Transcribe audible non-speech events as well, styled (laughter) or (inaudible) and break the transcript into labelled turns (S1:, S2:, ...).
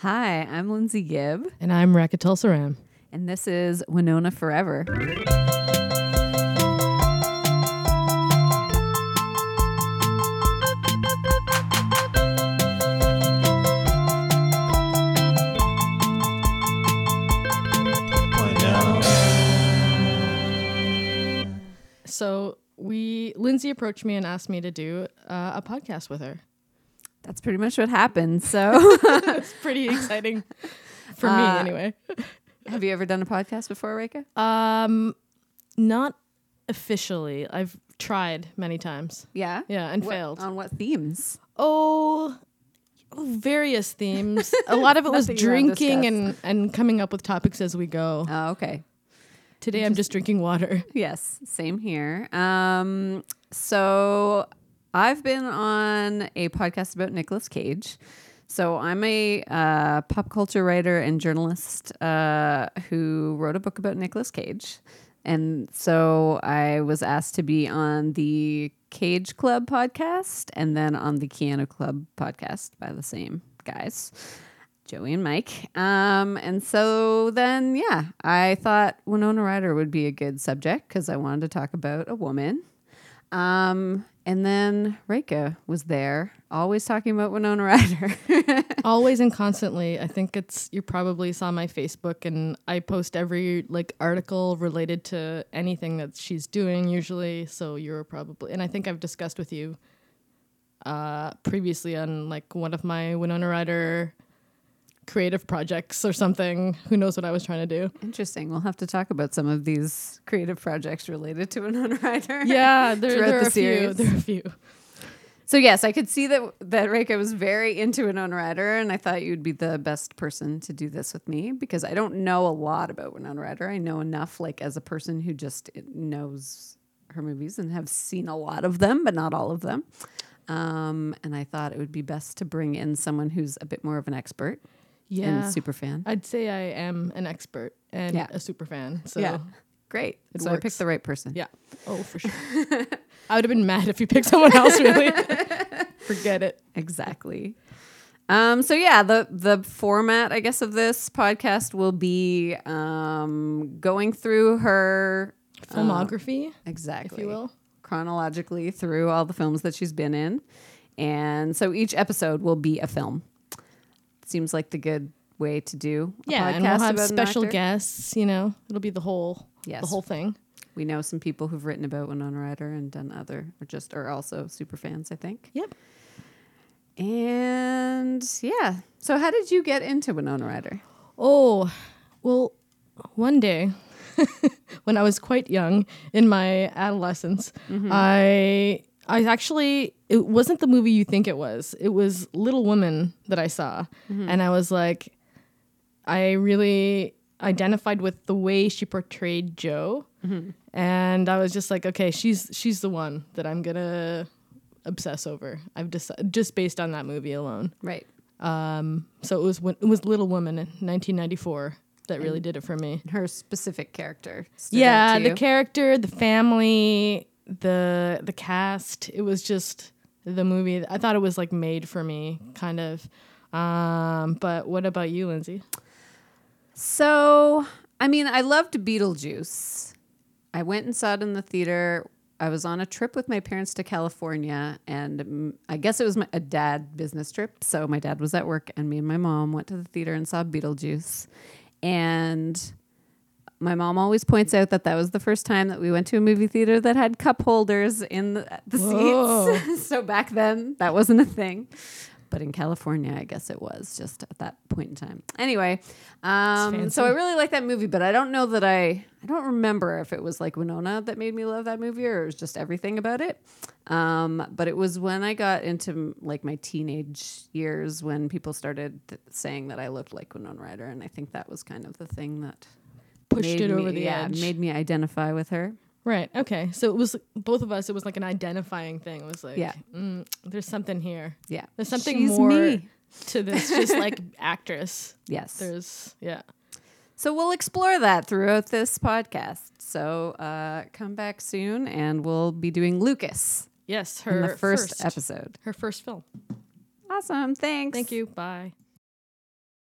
S1: Hi, I'm Lindsay Gibb,
S2: And I'm Rakatul Saram.
S1: and this is Winona Forever.
S2: So we, Lindsay approached me and asked me to do uh, a podcast with her.
S1: That's pretty much what happened. So, (laughs)
S2: It's pretty exciting for me,
S1: Uh,
S2: anyway.
S1: have you ever done a podcast before, Reka?
S2: Um, not officially. I've tried many times.
S1: Yeah.
S2: Yeah, and
S1: What-
S2: failed.
S1: On what themes?
S2: Oh, oh, various themes. (laughs) A lot of it was
S1: Nothing you wanna
S2: drinking and and coming up with topics as we go.
S1: Oh, okay.
S2: Today I'm just drinking water.
S1: Yes, same here. Um, so I've been on a podcast about Nicolas Cage. So I'm a uh, pop culture writer and journalist uh, who wrote a book about Nicolas Cage. And so I was asked to be on the Cage Club podcast and then on the Keanu Club podcast by the same guys. Joey and Mike. Um, and so then, yeah, I thought Winona Ryder would be a good subject because I wanted to talk about a woman. Um, and then Reka was there, always talking about Winona Ryder. (laughs)
S2: Always and constantly. I think it's you probably saw my Facebook and I post every like article related to anything that she's doing usually. So you're probably and I think I've discussed with you uh previously on like one of my Winona Ryder creative projects or something. Who knows what I was trying to do.
S1: Interesting. We'll have to talk about some of these creative projects related to (laughs) Winona Ryder.
S2: Yeah, there, (laughs) there are
S1: the
S2: a few.
S1: series.
S2: There are a few.
S1: So yes, I could see that that Reka was very into Winona Ryder, and I thought you'd be the best person to do this with me because I don't know a lot about Winona Ryder. I know enough, like as a person who just knows her movies and have seen a lot of them, but not all of them. Um, and I thought it would be best to bring in someone who's a bit more of an expert
S2: Yeah.
S1: and super fan.
S2: I'd say I am an expert and
S1: Yeah.
S2: a super fan. So
S1: yeah, great.
S2: it
S1: so I picked the right person.
S2: Yeah. Oh, for sure. I would have been mad if you picked someone else, really. (laughs) Forget it.
S1: Exactly. Um, so yeah, the the format, I guess, of this podcast will be um, going through her
S2: Filmography,
S1: exactly,
S2: if you will.
S1: chronologically through all the films that she's been in, and so each episode will be a film. Seems like the good way to do. A
S2: Yeah,
S1: podcast
S2: and we'll have
S1: about an
S2: special
S1: actor.
S2: guests, you know. It'll be the whole
S1: Yes.
S2: the whole thing.
S1: We know some people who've written about Winona Ryder and done other, or just are also super fans. I think.
S2: Yep.
S1: And yeah, so how did you get into Winona Ryder?
S2: Oh, well, one day (laughs) when I was quite young in my adolescence, mm-hmm. I I actually it wasn't the movie you think it was. It was Little Woman that I saw, and I was like, I really identified with the way she portrayed Jo, and I was just like, okay, she's she's the one that I'm gonna obsess over. I've just just based on that movie alone.
S1: Right.
S2: Um, so it was when it was Little Woman in 1994 that really did it for me.
S1: her specific character.
S2: Yeah, the character, the family, the the cast. It was just the movie. I thought it was like made for me, kind of. Um, but what about you, Lindsay?
S1: so, I mean, I loved Beetlejuice. I went and saw it in the theater. I was on a trip with my parents to California, and I guess it was my, a dad business trip. So my dad was at work, and me and my mom went to the theater and saw Beetlejuice. And my mom always points out that that was the first time that we went to a movie theater that had cup holders in the, the seats. (laughs) so back then, that wasn't a thing. But in California, I guess it was just at that point in time. Anyway, um, so I really like that movie, but I don't know that I I don't remember if it was like Winona that made me love that movie or it was just everything about it. Um, but it was when I got into like my teenage years when people started th- saying that I looked like Winona Ryder, and I think that was kind of the thing that
S2: Pushed it
S1: me-
S2: over the
S1: yeah,
S2: edge.
S1: made me identify with her.
S2: right. Okay. So it was both of us. It was like an identifying thing. It was like,
S1: Yeah.
S2: mm, there's something here.
S1: Yeah,
S2: There's something
S1: She's
S2: more
S1: me.
S2: to this, just like (laughs) actress.
S1: Yes.
S2: There's yeah.
S1: So we'll explore that throughout this podcast. So uh, come back soon, and we'll be doing Lucas
S2: Yes,
S1: in
S2: her
S1: the first, episode.
S2: Her first film.
S1: Awesome. Thanks.
S2: Thank you. Bye.